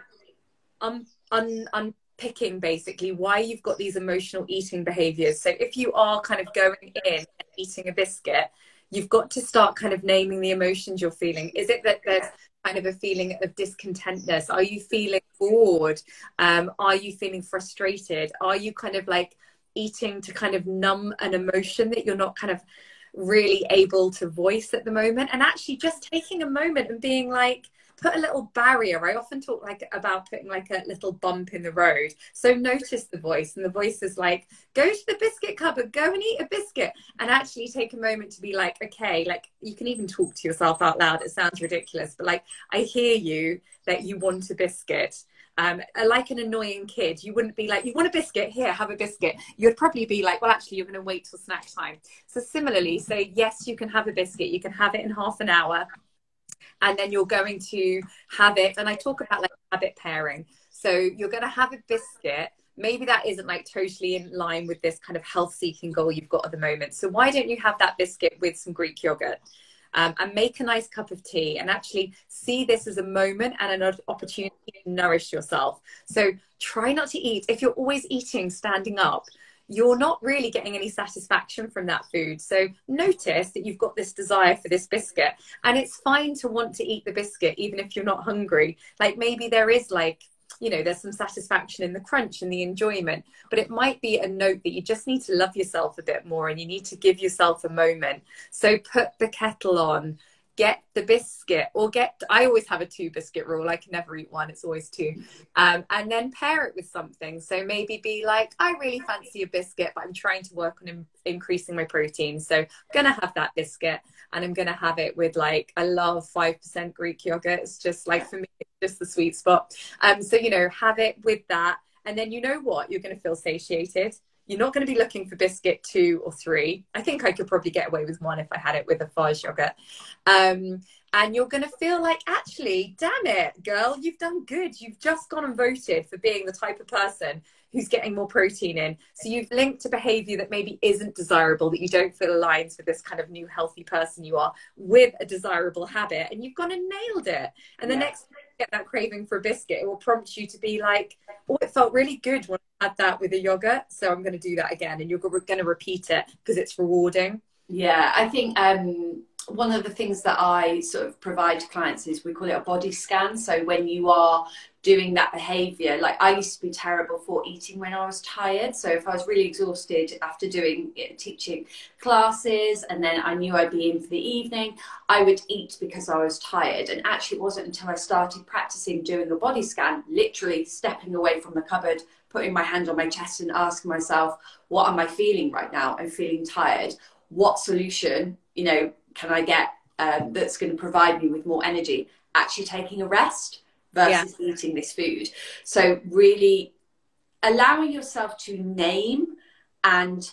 un, un, unpicking basically why you've got these emotional eating behaviors. So if you are kind of going in and eating a biscuit, you've got to start kind of naming the emotions you're feeling. Is it that there's kind of a feeling of discontentness? Are you feeling bored? Um, are you feeling frustrated? Are you kind of like eating to kind of numb an emotion that you're not kind of really able to voice at the moment? And actually just taking a moment and being like, put a little barrier. I often talk like about putting like a little bump in the road. So notice the voice, and the voice is like, go to the biscuit cupboard, go and eat a biscuit, and actually take a moment to be like, okay, like you can even talk to yourself out loud. It sounds ridiculous, but like I hear you that you want a biscuit. Um, like an annoying kid, you wouldn't be like, you want a biscuit? Here, have a biscuit. You'd probably be like, well, actually, you're going to wait till snack time. So, similarly, say, yes, you can have a biscuit. You can have it in half an hour and then you're going to have it. And i talk about like habit pairing. So you're going to have a biscuit. Maybe that isn't like totally in line with this kind of health seeking goal you've got at the moment. So why don't you have that biscuit with some greek yogurt um, and make a nice cup of tea and actually see this as a moment and an opportunity to nourish yourself. So try not to eat. If you're always eating standing up you're not really getting any satisfaction from that food. So notice that you've got this desire for this biscuit. And it's fine to want to eat the biscuit, even if you're not hungry. Like maybe there is like, you know, there's some satisfaction in the crunch and the enjoyment, but it might be a note that you just need to love yourself a bit more and you need to give yourself a moment. So put the kettle on, get the biscuit or get i always have a two biscuit rule i can never eat one it's always two. Um, and then pair it with something. So maybe be like i really fancy a biscuit but i'm trying to work on in- increasing my protein. So i'm gonna have that biscuit and i'm gonna have it with like i love 5% greek yogurt. It's just like for me it's just the sweet spot. Um so you know have it with that. And then you know what? You're to feel satiated you're not going to be looking for biscuit two or three. I think I could probably get away with one if I had it with a fudge yogurt. Um, and you're going to feel like, actually, damn it, girl, you've done good. You've just gone and voted for being the type of person who's getting more protein in. So you've linked a behavior that maybe isn't desirable, that you don't feel aligns with this kind of new healthy person you are, with a desirable habit, and you've gone and nailed it. And the yeah. next time you get that craving for a biscuit, it will prompt you to be like, oh, it felt really good when I had that with a yogurt. So I'm going to do that again. And you're going to repeat it because it's rewarding. Yeah, I think um, one of the things that I sort of provide to clients is we call it a body scan. So when you are doing that behavior, like I used to be terrible for eating when I was tired. So if I was really exhausted after doing know, teaching classes and then I knew I'd be in for the evening, I would eat because I was tired. And actually, it wasn't until I started practicing doing a body scan, literally stepping away from the cupboard, putting my hand on my chest and asking myself, what am I feeling right now? I'm feeling tired. What solution, you know, can I get um, that's going to provide me with more energy? Actually, taking a rest versus yeah. eating this food. So, really allowing yourself to name and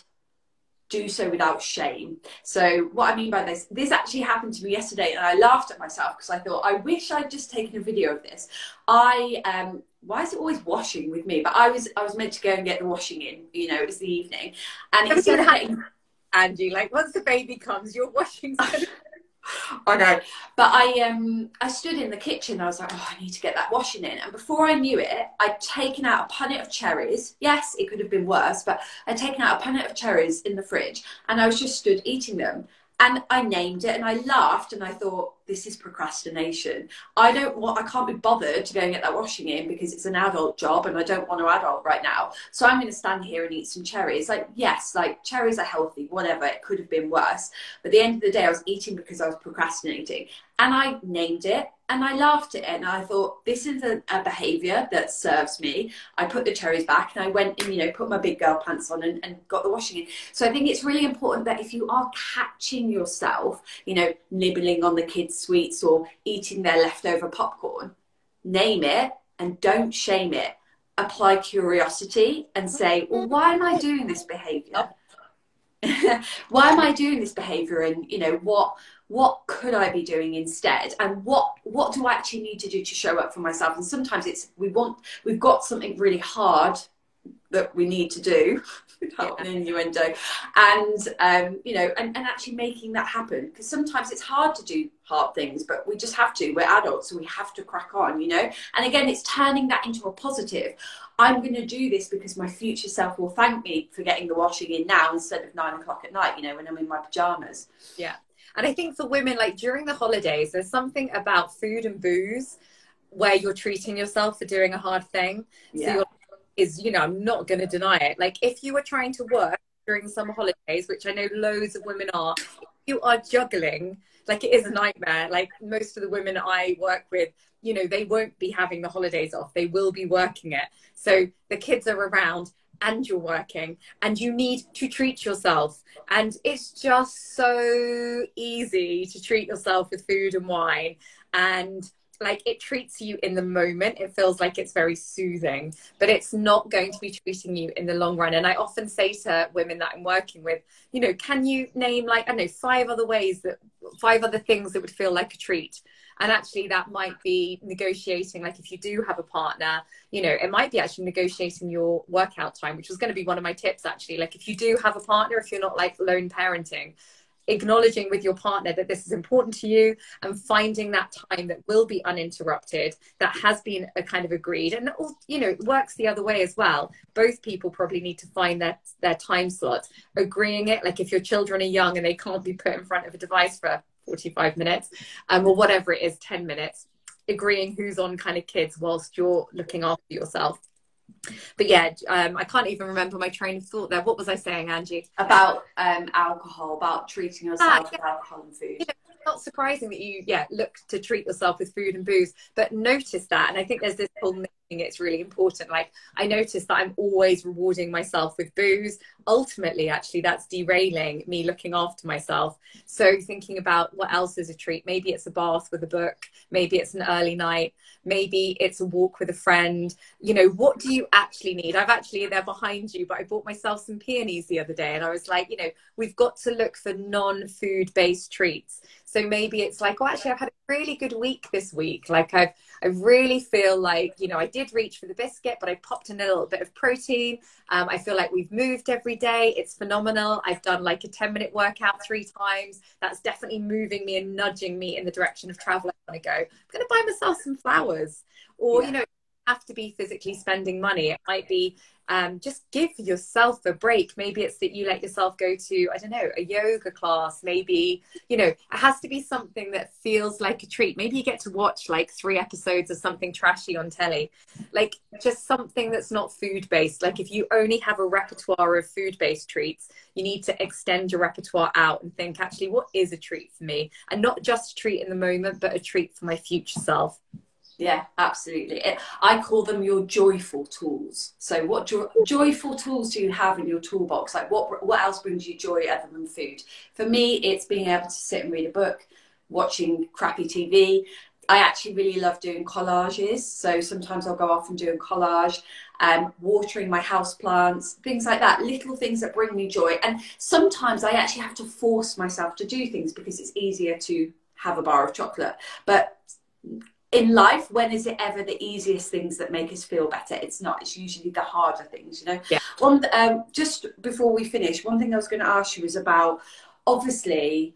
do so without shame. So, what I mean by this, this actually happened to me yesterday, and I laughed at myself because I thought, I wish I'd just taken a video of this. I um, why is it always washing with me? But I was I was meant to go and get the washing in. You know, it was the evening, and of getting Angie. Like once the baby comes, your washing's gonna I know. But I um I stood in the kitchen, I was like, oh, I need to get that washing in. And before I knew it, I'd taken out a punnet of cherries. Yes, it could have been worse, but I'd taken out a punnet of cherries in the fridge and I was just stood eating them. And I named it and I laughed and I thought, this is procrastination. I don't want, I can't be bothered to go and get that washing in because it's an adult job and I don't want to adult right now. So I'm going to stand here and eat some cherries. Like, yes, like cherries are healthy, whatever. It could have been worse. But at the end of the day, I was eating because I was procrastinating and I named it and I laughed at it and I thought this is a, behavior that serves me. I put the cherries back and I went and you know put my big girl pants on and, and got the washing in. So I think it's really important that if you are catching yourself, you know, nibbling on the kids' sweets or eating their leftover popcorn, name it and don't shame it. Apply curiosity and say, well, why am I doing this behavior? why am I doing this behavior? And you know what what could I be doing instead? And what what do I actually need to do to show up for myself? And sometimes it's we want we've got something really hard that we need to do without yeah. an innuendo. And um, you know and, and actually making that happen. Because sometimes it's hard to do hard things but we just have to. We're adults so we have to crack on you know? And again it's turning that into a positive. I'm going to do this because my future self will thank me for getting the washing in now instead of nine o'clock at night you know when i'm in my pajamas. Yeah and I think for women, like during the holidays, there's something about food and booze where you're treating yourself for doing a hard thing. Yeah. So is, you know, I'm not going to deny it. Like if you were trying to work during summer holidays, which I know loads of women are, you are juggling. Like it is a nightmare. Like most of the women I work with, you know, they won't be having the holidays off. They will be working it. So the kids are around and you're working and you need to treat yourself. And it's just so easy to treat yourself with food and wine. And like it treats you in the moment. It feels like it's very soothing, but it's not going to be treating you in the long run. And I often say to women that I'm working with, you know, can you name like, I don't know, five other ways that, five other things that would feel like a treat? And actually that might be negotiating like if you do have a partner you know it might be actually negotiating your workout time which was going to be one of my tips actually. Like if you do have a partner if you're not like lone parenting acknowledging with your partner that this is important to you and finding that time that will be uninterrupted that has been a kind of agreed and you know it works the other way as well. Both people probably need to find their their time slot agreeing it like if your children are young and they can't be put in front of a device for 45 minutes um, or whatever it is 10 minutes agreeing who's on kind of kids whilst you're looking after yourself. But yeah um, i can't even remember my train of thought there. What was i saying angie? About um, alcohol about treating ah, yourself ah, yeah. with alcohol and food. You know, not surprising that you yeah look to treat yourself with food and booze but notice that and i think there's this whole it's really important. Like I notice that I'm always rewarding myself with booze. Ultimately, actually, that's derailing me looking after myself. So thinking about what else is a treat. Maybe it's a bath with a book. Maybe it's an early night. Maybe it's a walk with a friend. You know, what do you actually need? I've actually they're behind you, but I bought myself some peonies the other day, and I was like, you know, we've got to look for non-food based treats. So maybe it's like, oh, actually, I've had a really good week this week. Like I've, I really feel like, you know, I did reach for the biscuit, but I popped in a little bit of protein. Um, I feel like we've moved every day. It's phenomenal. I've done like a 10 minute workout three times. That's definitely moving me and nudging me in the direction of travel I want to go. I'm going to buy myself some flowers or, yeah. you know, have to be physically spending money. It might be um, just give yourself a break. Maybe it's that you let yourself go to, I don't know, a yoga class. Maybe, you know, it has to be something that feels like a treat. Maybe you get to watch like three episodes of something trashy on telly. Like just something that's not food based. Like if you only have a repertoire of food based treats, you need to extend your repertoire out and think, actually, what is a treat for me? And not just a treat in the moment, but a treat for my future self. Yeah, absolutely. I call them your joyful tools. So, what jo- joyful tools do you have in your toolbox? Like, what what else brings you joy other than food? For me, it's being able to sit and read a book, watching crappy TV. I actually really love doing collages. So sometimes I'll go off and do a collage, um, watering my house plants, things like that. Little things that bring me joy. And sometimes I actually have to force myself to do things because it's easier to have a bar of chocolate. But in life, when is it ever the easiest things that make us feel better? It's not. It's usually the harder things, you know. Yeah. One, um, just before we finish, one thing I was going to ask you is about obviously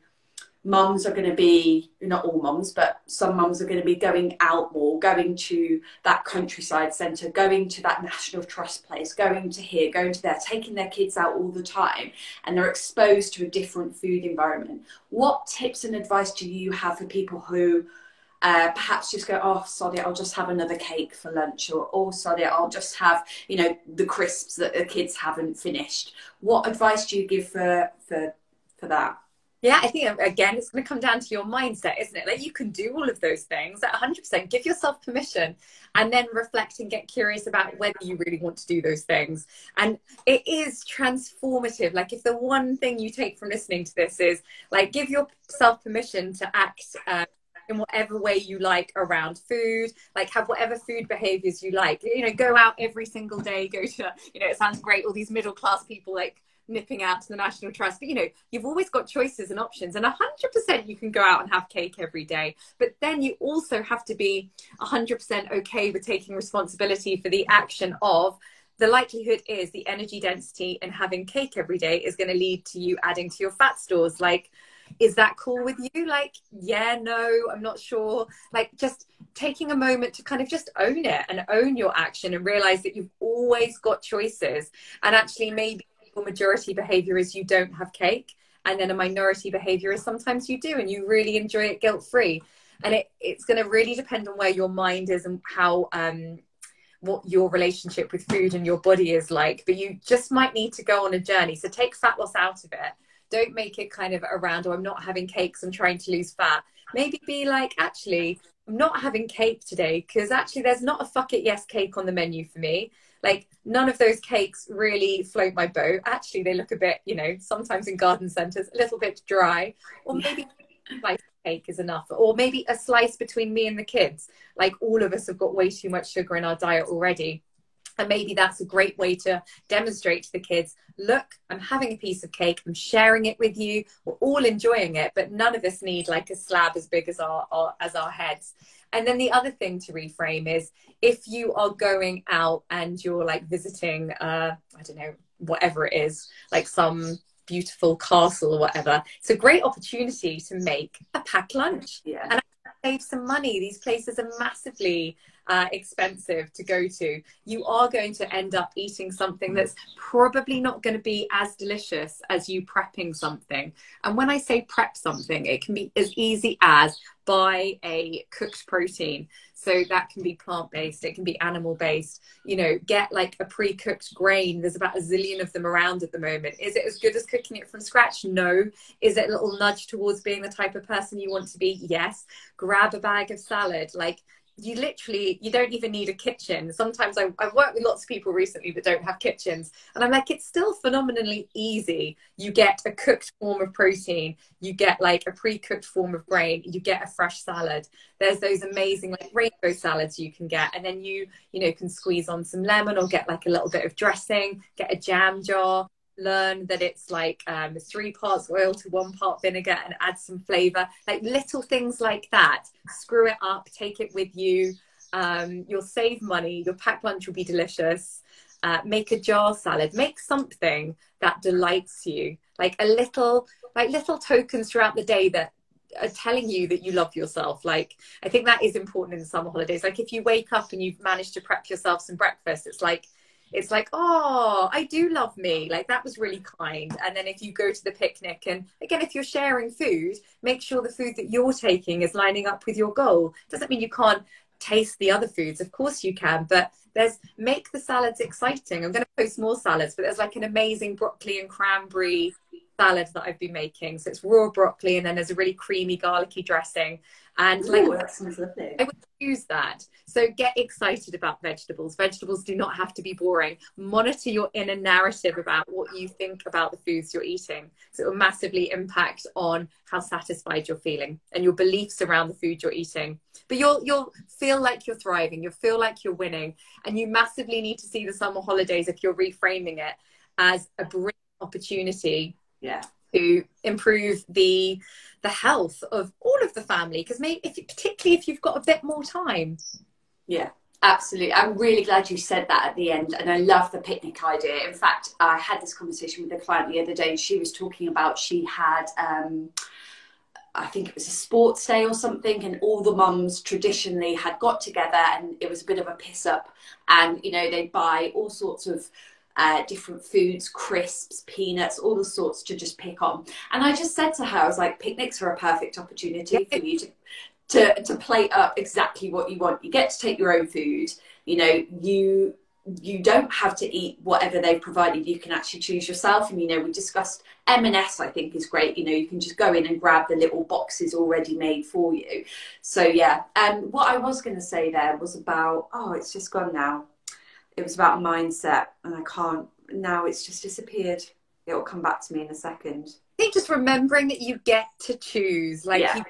mums are going to be not all mums but some mums are going to be going out more going to that countryside centre going to that national trust place going to here going to there taking their kids out all the time and they're exposed to a different food environment what tips and advice do you have for people who uh, perhaps just go, oh, sorry, I'll just have another cake for lunch, or oh, sorry, I'll just have, you know, the crisps that the kids haven't finished. What advice do you give for for for that? Yeah, I think again, it's going to come down to your mindset, isn't it? Like you can do all of those things at 100%. Give yourself permission and then reflect and get curious about whether you really want to do those things. And it is transformative. Like, if the one thing you take from listening to this is like, give yourself permission to act. Uh, in whatever way you like around food like have whatever food behaviors you like. You know go out every single day go to you know it sounds great all these middle class people like nipping out to the national trust but you know you've always got choices and options and 100% you can go out and have cake every day but then you also have to be 100% okay with taking responsibility for the action of the likelihood is the energy density in having cake every day is going to lead to you adding to your fat stores like is that cool with you? Like yeah no i'm not sure. Like just taking a moment to kind of just own it and own your action and realize that you've always got choices. And actually maybe your majority behavior is you don't have cake and then a minority behavior is sometimes you do and you really enjoy it guilt free and it, it's going to really depend on where your mind is and how um, what your relationship with food and your body is like. But you just might need to go on a journey. So take fat loss out of it don't make it kind of around, or oh, I'm not having cakes, I'm trying to lose fat. Maybe be like, actually, I'm not having cake today because actually there's not a fuck it yes cake on the menu for me. Like none of those cakes really float my boat. Actually, they look a bit, you know, sometimes in garden centres, a little bit dry. Or maybe a slice cake is enough. Or maybe a slice between me and the kids. Like all of us have got way too much sugar in our diet already. And maybe that's a great way to demonstrate to the kids look, I'm having a piece of cake, I'm sharing it with you, we're all enjoying it, but none of us need like a slab as big as our, our as our heads. And then the other thing to reframe is if you are going out and you're like visiting, uh, I don't know, whatever it is, like some beautiful castle or whatever, it's a great opportunity to make a packed lunch. Yeah. And save some money. These places are massively uh, expensive to go to, you are going to end up eating something that's probably not going to be as delicious as you prepping something. And when I say prep something, it can be as easy as buy a cooked protein. So that can be plant based, it can be animal based. You know, get like a pre cooked grain. There's about a zillion of them around at the moment. Is it as good as cooking it from scratch? No. Is it a little nudge towards being the type of person you want to be? Yes. Grab a bag of salad. Like, you literally you don't even need a kitchen. Sometimes I, i've worked with lots of people recently that don't have kitchens and i'm like it's still phenomenally easy. You get a cooked form of protein you get like a pre-cooked form of grain you get a fresh salad. There's those amazing like rainbow salads you can get and then you you know can squeeze on some lemon or get like a little bit of dressing get a jam jar learn that it's like um, three parts oil to one part vinegar and add some flavor like little things like that screw it up take it with you Um, you'll save money. Your packed lunch will be delicious. Uh, make a jar salad. Make something that delights you, like a little, like little tokens throughout the day that are telling you that you love yourself. Like, I think that is important in the summer holidays. Like, if you wake up and you've managed to prep yourself some breakfast, it's like, it's like, oh, I do love me. Like, that was really kind. And then if you go to the picnic, and again, if you're sharing food, make sure the food that you're taking is lining up with your goal. Doesn't mean you can't taste the other foods. Of course you can, but there's make the salads exciting. I'm going to post more salads, but there's like an amazing broccoli and cranberry salad that I've been making. So it's raw broccoli and then there's a really creamy garlicky dressing. And Ooh, like that sounds lovely. I would use that. So get excited about vegetables. Vegetables do not have to be boring. Monitor your inner narrative about what you think about the foods you're eating. So it will massively impact on how satisfied you're feeling and your beliefs around the food you're eating. But you'll you'll feel like you're thriving, you'll feel like you're winning. And you massively need to see the summer holidays if you're reframing it as a brilliant opportunity Yeah. To improve the the health of all of the family because maybe if particularly if you've got a bit more time Yeah, absolutely. I'm really glad you said that at the end, and I love the picnic idea. In fact, I had this conversation with a client the other day, and she was talking about she had. Um, I think it was a sports day or something, and all the mums traditionally had got together, and it was a bit of a piss up. And you know, they'd buy all sorts of uh, different foods, crisps, peanuts, all the sorts to just pick on. And I just said to her, I was like, picnics are a perfect opportunity for you to to to plate up exactly what you want. You get to take your own food. You know, you you don't have to eat whatever they've provided. You can actually choose yourself. And you know, we discussed M&S. I think is great. You know, you can just go in and grab the little boxes already made for you. So yeah. And um, what I was going to say there was about oh, it's just gone now. It was about mindset, and I can't now. It's just disappeared. It will come back to me in a second. i think just remembering that you get to choose like Yeah. you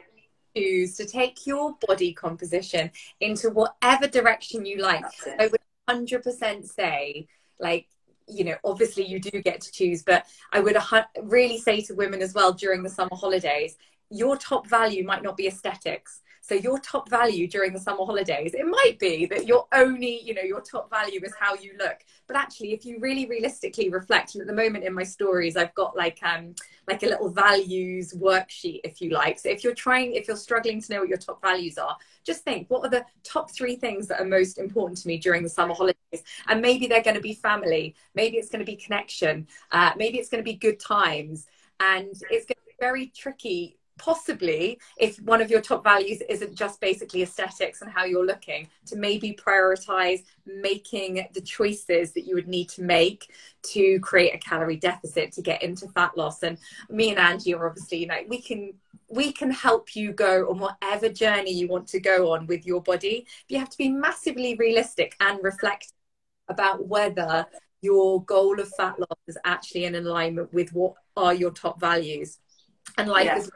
choose to take your body composition into whatever direction you like I would 100% say, like, you know, obviously you do get to choose, but I would really say to women as well during the summer holidays, your top value might not be aesthetics. So your top value during the summer holidays, it might be that your only, you know, your top value is how you look. But actually, if you really realistically reflect, and at the moment in my stories, I've got like um like a little values worksheet, if you like. So if you're trying, if you're struggling to know what your top values are, just think what are the top three things that are most important to me during the summer holidays and maybe they're going to be family maybe it's going to be connection uh, maybe it's going to be good times and it's going to be very tricky possibly if one of your top values isn't just basically aesthetics and how you're looking to maybe prioritize making the choices that you would need to make to create a calorie deficit to get into fat loss and me and angie are obviously you know we can we can help you go on whatever journey you want to go on with your body. But you have to be massively realistic and reflect about whether your goal of fat loss is actually in alignment with what are your top values. And life Yeah. is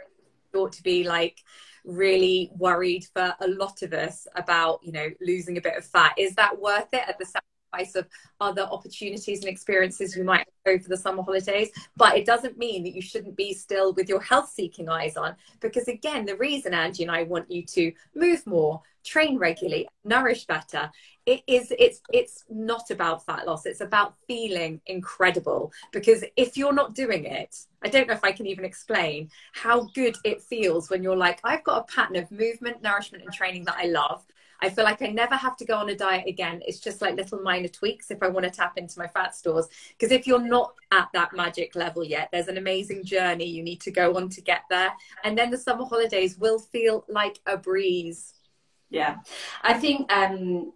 thought to be like really worried for a lot of us about, you know, losing a bit of fat. Is that worth it at the sacrifice of other opportunities and experiences you might go for the summer holidays? But it doesn't mean that you shouldn't be still with your health seeking eyes on. Because again, the reason Angie and I want you to move more, train regularly, nourish better, it is it's it's not about fat loss. It's about feeling incredible. Because if you're not doing it, I don't know if I can even explain how good it feels when you're like, I've got a pattern of movement, nourishment, and training that I love. I feel like I never have to go on a diet again. It's just like little minor tweaks if I want to tap into my fat stores. Because if you're not at that magic level yet, there's an amazing journey you need to go on to get there. And then the summer holidays will feel like a breeze. Yeah, I think um,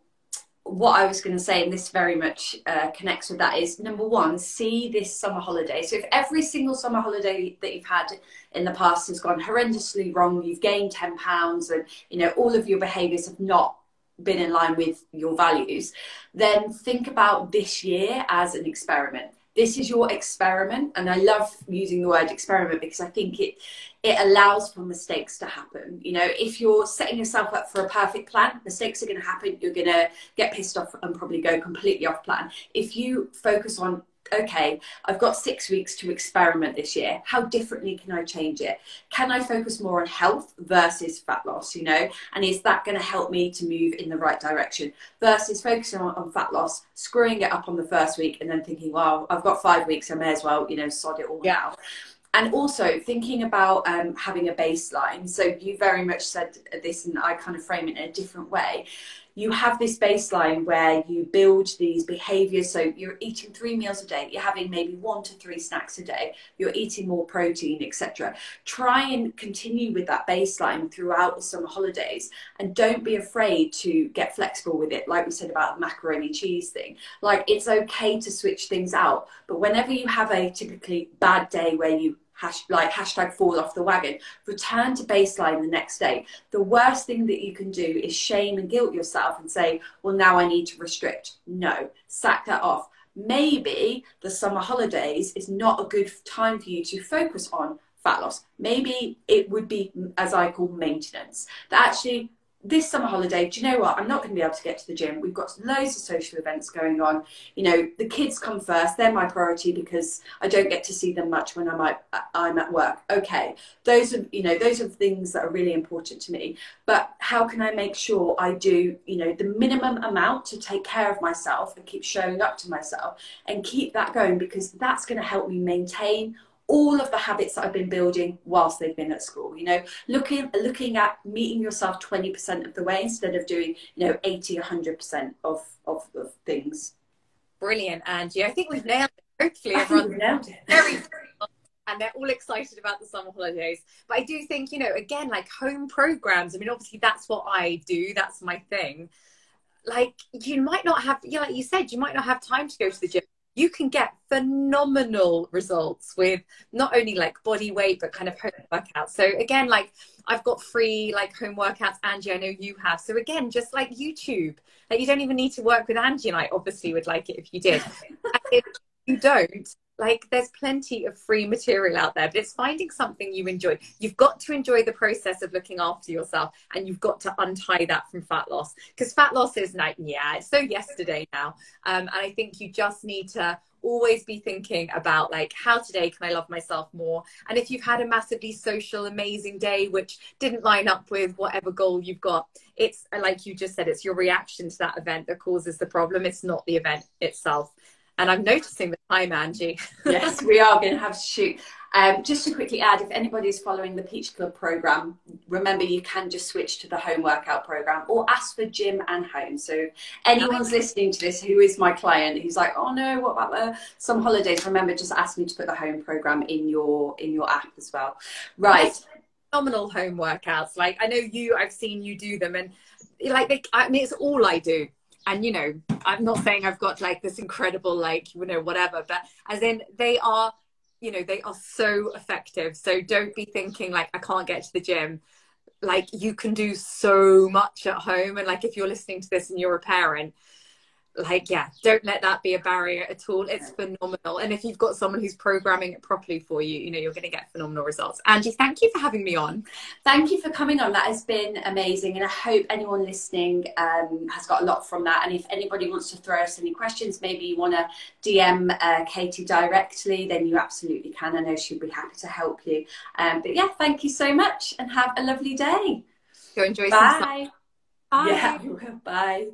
what I was going to say, and this very much uh, connects with that, is number one, see this summer holiday. So if every single summer holiday that you've had in the past has gone horrendously wrong, you've gained ten pounds, and you know all of your behaviours have not been in line with your values, then think about this year as an experiment. This is your experiment, and I love using the word experiment because I think it it allows for mistakes to happen. You know, if you're setting yourself up for a perfect plan, mistakes are going to happen. You're going to get pissed off and probably go completely off plan. If you focus on okay, I've got six weeks to experiment this year. How differently can I change it? Can I focus more on health versus fat loss, you know? And is that going to help me to move in the right direction versus focusing on, on, fat loss, screwing it up on the first week and then thinking, well, I've got five weeks, I may as well, you know, sod it all yeah. out and also thinking about um, having a baseline. So you very much said this, and I kind of frame it in a different way you have this baseline where you build these behaviors. So you're eating three meals a day, you're having maybe one to three snacks a day, you're eating more protein, etc. Try and continue with that baseline throughout the summer holidays and don't be afraid to get flexible with it. Like we said about the macaroni cheese thing, like it's okay to switch things out. But whenever you have a typically bad day where you hash, like hashtag fall off the wagon, return to baseline the next day. The worst thing that you can do is shame and guilt yourself and say, well, now I need to restrict. No, sack that off. Maybe the summer holidays is not a good time for you to focus on fat loss. Maybe it would be, as I call maintenance, that actually this summer holiday, do you know what? I'm not going to be able to get to the gym. We've got loads of social events going on. You know, the kids come first. They're my priority because I don't get to see them much when I'm at, I'm at work. Okay, those are you know those are things that are really important to me. But how can I make sure I do you know the minimum amount to take care of myself and keep showing up to myself and keep that going because that's going to help me maintain all of the habits that I've been building whilst they've been at school. You know, looking looking at meeting yourself 20% of the way instead of doing, you know, 80, 100% of, of, of things. Brilliant, Angie. I think we've nailed it. Hopefully everyone nailed it. Very, and they're all excited about the summer holidays. But I do think, you know, again, like home programs. I mean, obviously that's what I do. That's my thing. Like you might not have, yeah, like you said, you might not have time to go to the gym you can get phenomenal results with not only like body weight but kind of home workouts. So again like i've got free like home workouts angie i know you have. So again just like youtube like you don't even need to work with angie and i obviously would like it if you did. If you don't like there's plenty of free material out there but it's finding something you enjoy. You've got to enjoy the process of looking after yourself and you've got to untie that from fat loss because fat loss is like yeah it's so yesterday now. Um, and i think you just need to always be thinking about like how today can i love myself more? And if you've had a massively social amazing day which didn't line up with whatever goal you've got it's like you just said it's your reaction to that event that causes the problem. It's not the event itself and I'm noticing the time, Angie. yes, we are going to have to shoot. Um, just to quickly add, if anybody's following the Peach Club program, remember you can just switch to the home workout program or ask for gym and home. So anyone's listening to this who is my client who's like, oh no, what about the some holidays? Remember, just ask me to put the home program in your in your app as well. Right. Phenomenal home workouts. Like I know you, I've seen you do them, and like they, I mean, it's all I do and you know i'm not saying i've got like this incredible like you know whatever but as in they are you know they are so effective. So don't be thinking like i can't get to the gym. Like you can do so much at home and like if you're listening to this and you're a parent like yeah don't let that be a barrier at all. It's phenomenal. And if you've got someone who's programming it properly for you you know you're going to get phenomenal results. Angie thank you for having me on. Thank you for coming on. That has been amazing and i hope anyone listening um, has got a lot from that. And if anybody wants to throw us any questions maybe you want to dm uh, katie directly then you absolutely can. I know she'll be happy to help you. Um, but yeah thank you so much and have a lovely day. Go enjoy bye. Bye. Yeah bye